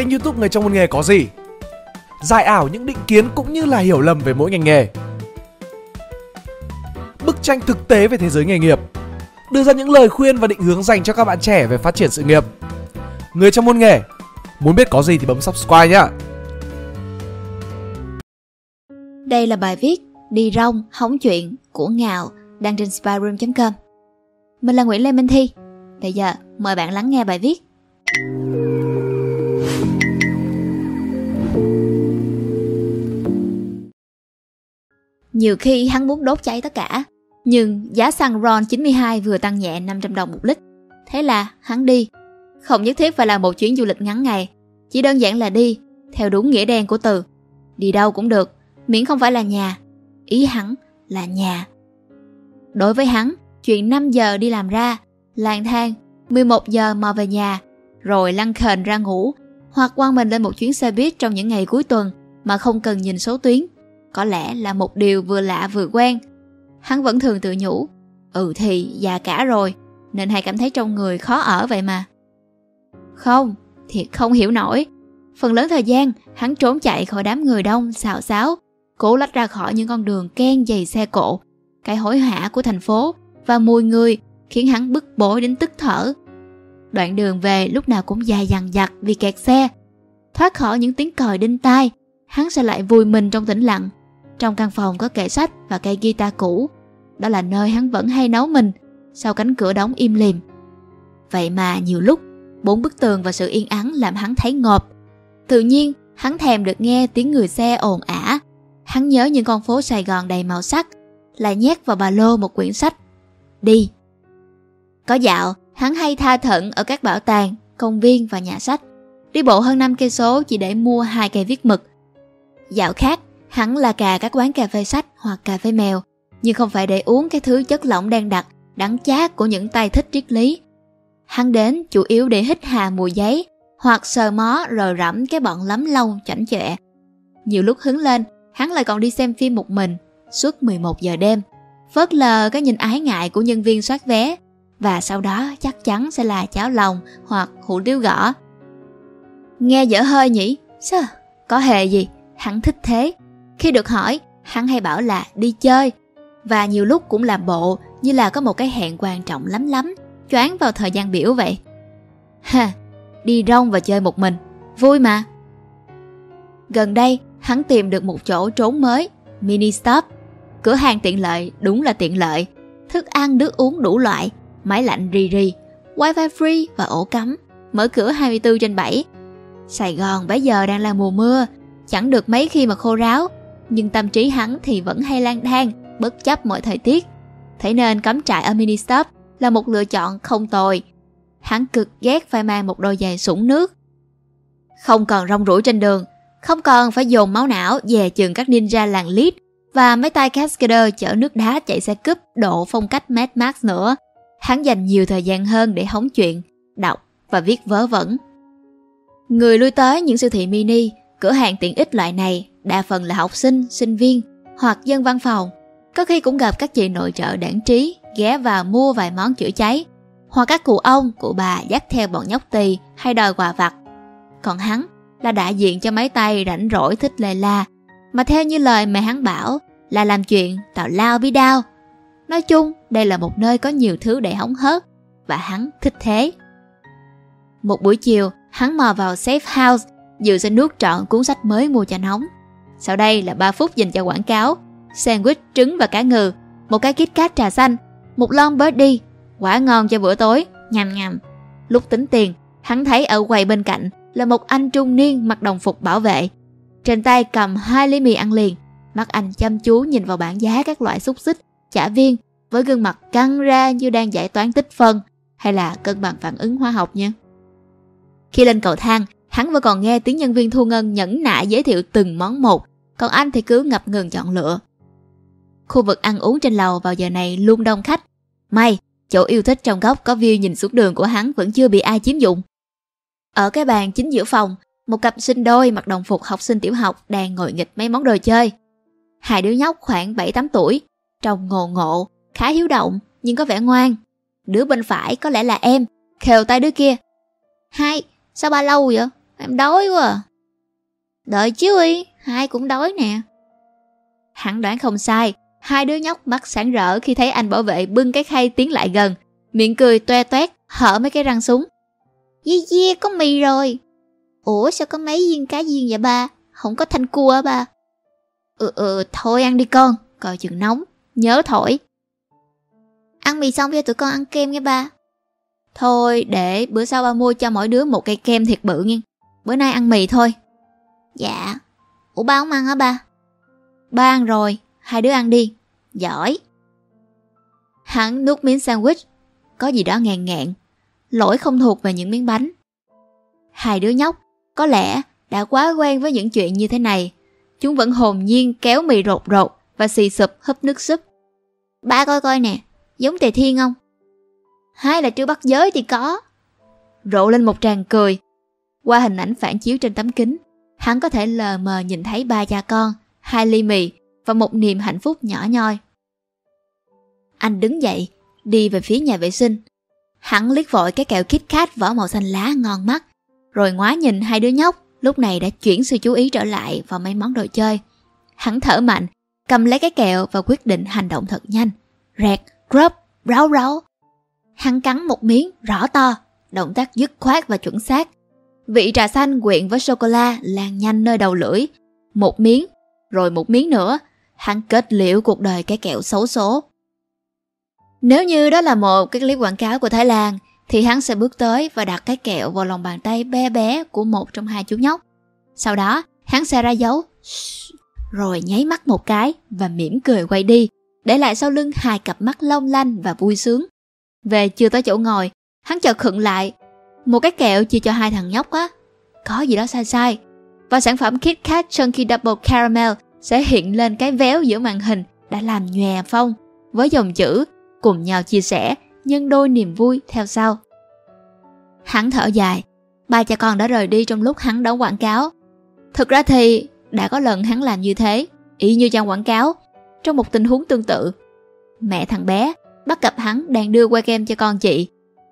kênh youtube Người trong một nghề có gì? Giải ảo những định kiến cũng như là hiểu lầm về mỗi ngành nghề. Bức tranh thực tế về thế giới nghề nghiệp. Đưa ra những lời khuyên và định hướng dành cho các bạn trẻ về phát triển sự nghiệp. Người trong môn nghề. Muốn biết có gì thì bấm subscribe nhé Đây là bài viết Đi rong, hóng chuyện của Ngạo đăng trên spyroom.com Mình là Nguyễn Lê Minh Thi. Bây giờ mời bạn lắng nghe bài viết. Nhiều khi hắn muốn đốt cháy tất cả. Nhưng giá xăng RON 92 vừa tăng nhẹ 500 đồng một lít. Thế là hắn đi. Không nhất thiết phải là một chuyến du lịch ngắn ngày. Chỉ đơn giản là đi, Theo đúng nghĩa đen của từ. Đi đâu cũng được, Miễn không phải là nhà. Ý hắn là nhà. Đối với hắn, Chuyện 5 giờ đi làm ra, lang thang 11 giờ mò về nhà, rồi lăn khền ra ngủ, hoặc quăng mình lên một chuyến xe buýt trong những ngày cuối tuần mà không cần nhìn số tuyến có lẽ là một điều vừa lạ vừa quen hắn vẫn thường tự nhủ ừ thì già cả rồi nên hay cảm thấy trong người khó ở vậy mà không thiệt không hiểu nổi phần lớn thời gian hắn trốn chạy khỏi đám người đông xào xáo cố lách ra khỏi những con đường ken dày xe cộ cái hối hả của thành phố và mùi người khiến hắn bức bối đến tức thở. Đoạn đường về lúc nào cũng dài dằng dặc vì kẹt xe. Thoát khỏi những tiếng còi đinh tai, hắn sẽ lại vùi mình trong tĩnh lặng. Trong căn phòng có kệ sách và cây guitar cũ. Đó là nơi hắn vẫn hay nấu mình sau cánh cửa đóng im lìm. Vậy mà nhiều lúc, bốn bức tường và sự yên ắng làm hắn thấy ngộp. Tự nhiên, hắn thèm được nghe tiếng người xe ồn ả. Hắn nhớ những con phố Sài Gòn đầy màu sắc, lại nhét vào ba lô một quyển sách. Đi, có dạo, hắn hay tha thận ở các bảo tàng, công viên và nhà sách. Đi bộ hơn 5 cây số chỉ để mua hai cây viết mực. Dạo khác, hắn là cà các quán cà phê sách hoặc cà phê mèo, nhưng không phải để uống cái thứ chất lỏng đang đặc, đắng chát của những tay thích triết lý. Hắn đến chủ yếu để hít hà mùi giấy hoặc sờ mó rồi rẫm cái bọn lắm lâu chảnh chọe. Nhiều lúc hứng lên, hắn lại còn đi xem phim một mình suốt 11 giờ đêm, phớt lờ cái nhìn ái ngại của nhân viên soát vé và sau đó chắc chắn sẽ là cháo lòng hoặc hủ tiếu gõ. Nghe dở hơi nhỉ? Sơ, Có hề gì? Hắn thích thế. Khi được hỏi, hắn hay bảo là đi chơi và nhiều lúc cũng làm bộ như là có một cái hẹn quan trọng lắm lắm, choáng vào thời gian biểu vậy. Ha, đi rong và chơi một mình, vui mà. Gần đây, hắn tìm được một chỗ trốn mới, mini stop. Cửa hàng tiện lợi, đúng là tiện lợi. Thức ăn, nước uống đủ loại, máy lạnh rì rì, wifi free và ổ cắm, mở cửa 24 trên 7. Sài Gòn bây giờ đang là mùa mưa, chẳng được mấy khi mà khô ráo, nhưng tâm trí hắn thì vẫn hay lang thang, bất chấp mọi thời tiết. Thế nên cắm trại ở mini stop là một lựa chọn không tồi. Hắn cực ghét phải mang một đôi giày sũng nước. Không còn rong rủi trên đường, không còn phải dồn máu não về chừng các ninja làng lít và mấy tay cascader chở nước đá chạy xe cúp độ phong cách Mad Max nữa. Hắn dành nhiều thời gian hơn để hóng chuyện, đọc và viết vớ vẩn. Người lui tới những siêu thị mini, cửa hàng tiện ích loại này đa phần là học sinh, sinh viên hoặc dân văn phòng. Có khi cũng gặp các chị nội trợ đảng trí ghé vào mua vài món chữa cháy hoặc các cụ ông, cụ bà dắt theo bọn nhóc tỳ hay đòi quà vặt. Còn hắn là đại diện cho mấy tay rảnh rỗi thích lề la mà theo như lời mẹ hắn bảo là làm chuyện tào lao bí đao Nói chung, đây là một nơi có nhiều thứ để hóng hớt và hắn thích thế. Một buổi chiều, hắn mò vào safe house dự sẽ nuốt trọn cuốn sách mới mua cho nóng. Sau đây là 3 phút dành cho quảng cáo. Sandwich trứng và cá ngừ, một cái kit cát trà xanh, một lon birdie, quả ngon cho bữa tối, nhằm nhằm. Lúc tính tiền, hắn thấy ở quầy bên cạnh là một anh trung niên mặc đồng phục bảo vệ. Trên tay cầm hai ly mì ăn liền, mắt anh chăm chú nhìn vào bảng giá các loại xúc xích chả viên với gương mặt căng ra như đang giải toán tích phân hay là cân bằng phản ứng hóa học nha. Khi lên cầu thang, hắn vẫn còn nghe tiếng nhân viên thu ngân nhẫn nại giới thiệu từng món một, còn anh thì cứ ngập ngừng chọn lựa. Khu vực ăn uống trên lầu vào giờ này luôn đông khách. May, chỗ yêu thích trong góc có view nhìn xuống đường của hắn vẫn chưa bị ai chiếm dụng. Ở cái bàn chính giữa phòng, một cặp sinh đôi mặc đồng phục học sinh tiểu học đang ngồi nghịch mấy món đồ chơi. Hai đứa nhóc khoảng 7-8 tuổi, Trông ngồ ngộ, khá hiếu động nhưng có vẻ ngoan. Đứa bên phải có lẽ là em, khều tay đứa kia. Hai, sao ba lâu vậy? Em đói quá à. Đợi chứ y, hai cũng đói nè. Hắn đoán không sai, hai đứa nhóc mắt sáng rỡ khi thấy anh bảo vệ bưng cái khay tiến lại gần. Miệng cười toe toét, hở mấy cái răng súng. Di di, có mì rồi. Ủa sao có mấy viên cá viên vậy ba? Không có thanh cua hả ba? Ừ ừ, thôi ăn đi con, coi chừng nóng, nhớ thổi. Ăn mì xong cho tụi con ăn kem nghe ba. Thôi để bữa sau ba mua cho mỗi đứa một cây kem thiệt bự nha. Bữa nay ăn mì thôi. Dạ. Ủa ba không ăn hả ba? Ba ăn rồi, hai đứa ăn đi. Giỏi. Hắn nuốt miếng sandwich. Có gì đó ngàn ngạn. Lỗi không thuộc về những miếng bánh. Hai đứa nhóc có lẽ đã quá quen với những chuyện như thế này. Chúng vẫn hồn nhiên kéo mì rột rột và xì sụp húp nước súp. Ba coi coi nè, giống tề thiên không? Hai là chưa bắt giới thì có. Rộ lên một tràng cười. Qua hình ảnh phản chiếu trên tấm kính, hắn có thể lờ mờ nhìn thấy ba cha con, hai ly mì và một niềm hạnh phúc nhỏ nhoi. Anh đứng dậy, đi về phía nhà vệ sinh. Hắn liếc vội cái kẹo Kit Kat vỏ màu xanh lá ngon mắt, rồi ngoái nhìn hai đứa nhóc lúc này đã chuyển sự chú ý trở lại vào mấy món đồ chơi. Hắn thở mạnh, cầm lấy cái kẹo và quyết định hành động thật nhanh. Rẹt, grub, ráo ráo. Hắn cắn một miếng rõ to, động tác dứt khoát và chuẩn xác. Vị trà xanh quyện với sô-cô-la lan nhanh nơi đầu lưỡi. Một miếng, rồi một miếng nữa. Hắn kết liễu cuộc đời cái kẹo xấu số. Nếu như đó là một cái clip quảng cáo của Thái Lan, thì hắn sẽ bước tới và đặt cái kẹo vào lòng bàn tay bé bé của một trong hai chú nhóc. Sau đó, hắn sẽ ra dấu, rồi nháy mắt một cái và mỉm cười quay đi, để lại sau lưng hai cặp mắt long lanh và vui sướng. Về chưa tới chỗ ngồi, hắn chợt khựng lại. Một cái kẹo chia cho hai thằng nhóc á. Có gì đó sai sai. Và sản phẩm Kit Kat Chunky Double Caramel sẽ hiện lên cái véo giữa màn hình đã làm nhòe phong với dòng chữ cùng nhau chia sẻ nhân đôi niềm vui theo sau. Hắn thở dài, ba cha con đã rời đi trong lúc hắn đóng quảng cáo. Thực ra thì đã có lần hắn làm như thế, y như trang quảng cáo, trong một tình huống tương tự. Mẹ thằng bé bắt gặp hắn đang đưa que kem cho con chị.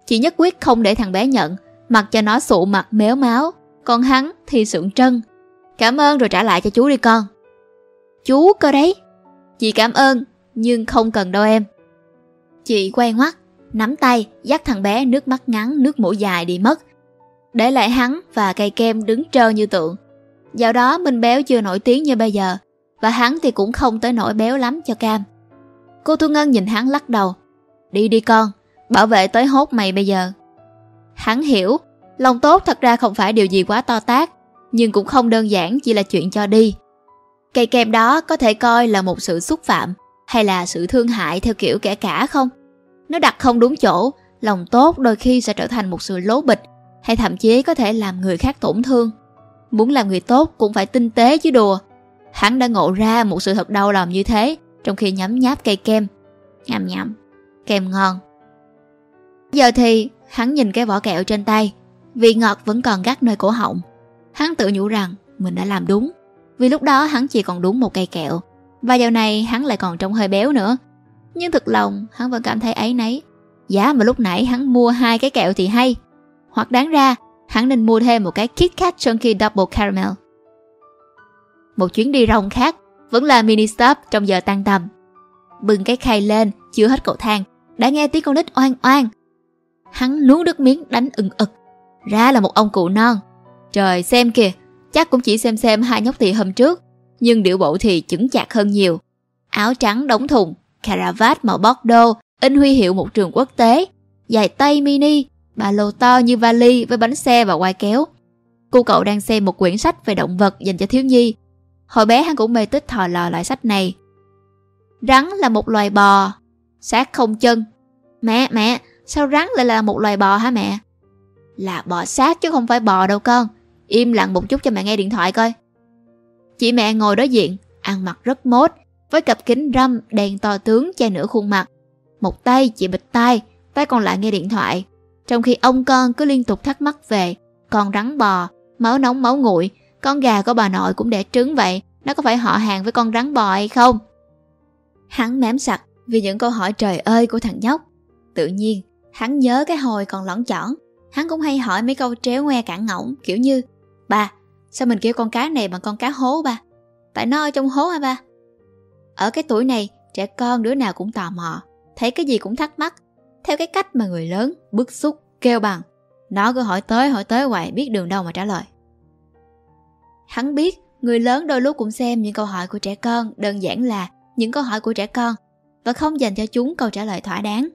Chị nhất quyết không để thằng bé nhận, mặc cho nó sụ mặt méo máu, còn hắn thì sượng trân. Cảm ơn rồi trả lại cho chú đi con. Chú cơ đấy. Chị cảm ơn, nhưng không cần đâu em. Chị quay ngoắt, nắm tay, dắt thằng bé nước mắt ngắn, nước mũi dài đi mất. Để lại hắn và cây kem đứng trơ như tượng. Dạo đó Minh Béo chưa nổi tiếng như bây giờ, và hắn thì cũng không tới nổi béo lắm cho cam. Cô Thu Ngân nhìn hắn lắc đầu. Đi đi con, bảo vệ tới hốt mày bây giờ. Hắn hiểu, lòng tốt thật ra không phải điều gì quá to tác, nhưng cũng không đơn giản chỉ là chuyện cho đi. Cây kem đó có thể coi là một sự xúc phạm hay là sự thương hại theo kiểu kẻ cả không? Nếu đặt không đúng chỗ, lòng tốt đôi khi sẽ trở thành một sự lố bịch hay thậm chí có thể làm người khác tổn thương. Muốn làm người tốt cũng phải tinh tế chứ đùa. Hắn đã ngộ ra một sự thật đau lòng như thế trong khi nhấm nháp cây kem. Nhằm nhằm, kem ngon. Giờ thì hắn nhìn cái vỏ kẹo trên tay, vị ngọt vẫn còn gắt nơi cổ họng. Hắn tự nhủ rằng mình đã làm đúng, vì lúc đó hắn chỉ còn đúng một cây kẹo. Và giờ này hắn lại còn trông hơi béo nữa. Nhưng thực lòng hắn vẫn cảm thấy ấy nấy Giá mà lúc nãy hắn mua hai cái kẹo thì hay Hoặc đáng ra hắn nên mua thêm một cái Kit Kat Chunky Double Caramel Một chuyến đi rong khác Vẫn là mini stop trong giờ tan tầm Bưng cái khay lên Chưa hết cầu thang Đã nghe tiếng con nít oan oan Hắn nuốt nước miếng đánh ừng ực Ra là một ông cụ non Trời xem kìa Chắc cũng chỉ xem xem hai nhóc thị hôm trước Nhưng điệu bộ thì chững chạc hơn nhiều Áo trắng đóng thùng caravat màu Bordeaux, in huy hiệu một trường quốc tế, dài tay mini, ba lô to như vali với bánh xe và quai kéo. Cô cậu đang xem một quyển sách về động vật dành cho thiếu nhi. Hồi bé hắn cũng mê tích thò lò loại sách này. Rắn là một loài bò, xác không chân. Mẹ, mẹ, sao rắn lại là một loài bò hả mẹ? Là bò sát chứ không phải bò đâu con. Im lặng một chút cho mẹ nghe điện thoại coi. Chị mẹ ngồi đối diện, ăn mặc rất mốt, với cặp kính râm đèn to tướng che nửa khuôn mặt. Một tay chị bịt tay tay còn lại nghe điện thoại. Trong khi ông con cứ liên tục thắc mắc về con rắn bò, máu nóng máu nguội, con gà của bà nội cũng đẻ trứng vậy, nó có phải họ hàng với con rắn bò hay không? Hắn mém sặc vì những câu hỏi trời ơi của thằng nhóc. Tự nhiên, hắn nhớ cái hồi còn lõng chỏn, hắn cũng hay hỏi mấy câu tréo ngoe cản ngỗng kiểu như Ba, sao mình kêu con cá này bằng con cá hố ba? Tại nó ở trong hố hả ba? Ở cái tuổi này, trẻ con đứa nào cũng tò mò, thấy cái gì cũng thắc mắc, theo cái cách mà người lớn bức xúc kêu bằng. Nó cứ hỏi tới hỏi tới hoài biết đường đâu mà trả lời. Hắn biết người lớn đôi lúc cũng xem những câu hỏi của trẻ con đơn giản là những câu hỏi của trẻ con và không dành cho chúng câu trả lời thỏa đáng.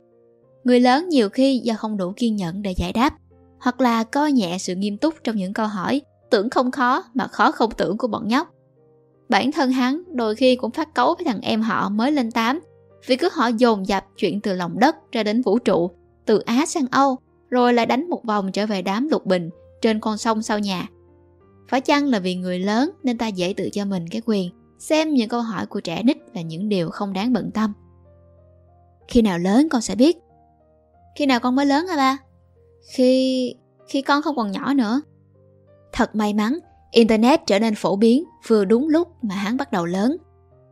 Người lớn nhiều khi do không đủ kiên nhẫn để giải đáp hoặc là coi nhẹ sự nghiêm túc trong những câu hỏi tưởng không khó mà khó không tưởng của bọn nhóc. Bản thân hắn đôi khi cũng phát cấu với thằng em họ mới lên 8 vì cứ họ dồn dập chuyện từ lòng đất ra đến vũ trụ, từ Á sang Âu, rồi lại đánh một vòng trở về đám lục bình trên con sông sau nhà. Phải chăng là vì người lớn nên ta dễ tự cho mình cái quyền xem những câu hỏi của trẻ nít là những điều không đáng bận tâm. Khi nào lớn con sẽ biết. Khi nào con mới lớn hả ba? Khi... khi con không còn nhỏ nữa. Thật may mắn, Internet trở nên phổ biến vừa đúng lúc mà hắn bắt đầu lớn.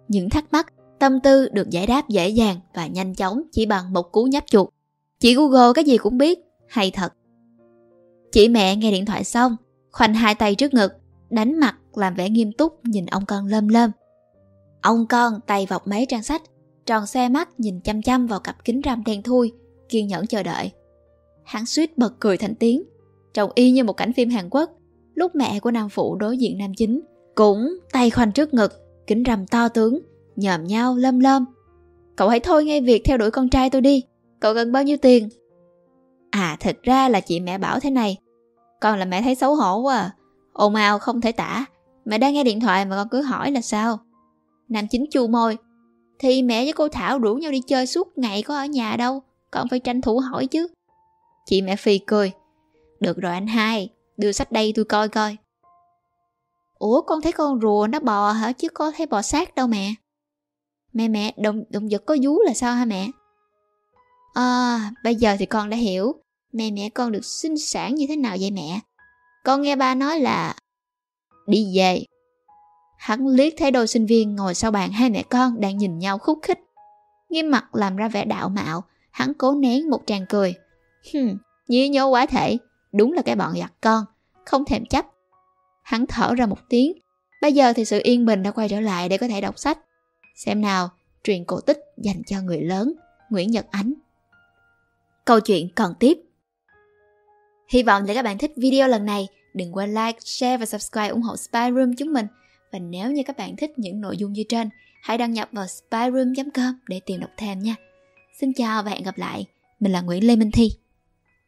Những thắc mắc, tâm tư được giải đáp dễ dàng và nhanh chóng chỉ bằng một cú nhấp chuột. Chị Google cái gì cũng biết, hay thật. Chị mẹ nghe điện thoại xong, khoanh hai tay trước ngực, đánh mặt làm vẻ nghiêm túc nhìn ông con lơm lơm. Ông con tay vọc mấy trang sách, tròn xe mắt nhìn chăm chăm vào cặp kính râm đen thui, kiên nhẫn chờ đợi. Hắn suýt bật cười thành tiếng, trông y như một cảnh phim Hàn Quốc, lúc mẹ của nam phụ đối diện nam chính, cũng tay khoanh trước ngực, kính râm to tướng, nhòm nhau lâm lâm. Cậu hãy thôi ngay việc theo đuổi con trai tôi đi, cậu cần bao nhiêu tiền? À thật ra là chị mẹ bảo thế này, con là mẹ thấy xấu hổ quá à. ồn ào không thể tả, mẹ đang nghe điện thoại mà con cứ hỏi là sao? Nam chính chu môi, thì mẹ với cô Thảo rủ nhau đi chơi suốt ngày có ở nhà đâu, con phải tranh thủ hỏi chứ. Chị mẹ Phi cười, được rồi anh hai, đưa sách đây tôi coi coi. Ủa con thấy con rùa nó bò hả chứ có thấy bò sát đâu mẹ. Mẹ mẹ, động, động vật có vú là sao hả mẹ? À, bây giờ thì con đã hiểu. Mẹ mẹ con được sinh sản như thế nào vậy mẹ? Con nghe ba nói là... Đi về. Hắn liếc thấy đôi sinh viên ngồi sau bàn hai mẹ con đang nhìn nhau khúc khích. Nghiêm mặt làm ra vẻ đạo mạo, hắn cố nén một tràng cười. Hừm, nhí nhố quá thể, đúng là cái bọn giặt con, không thèm chấp. Hắn thở ra một tiếng, bây giờ thì sự yên bình đã quay trở lại để có thể đọc sách. Xem nào, truyện cổ tích dành cho người lớn, Nguyễn Nhật Ánh. Câu chuyện còn tiếp. Hy vọng là các bạn thích video lần này. Đừng quên like, share và subscribe ủng hộ Spy Room chúng mình. Và nếu như các bạn thích những nội dung như trên, hãy đăng nhập vào spyroom.com để tìm đọc thêm nha. Xin chào và hẹn gặp lại. Mình là Nguyễn Lê Minh Thi.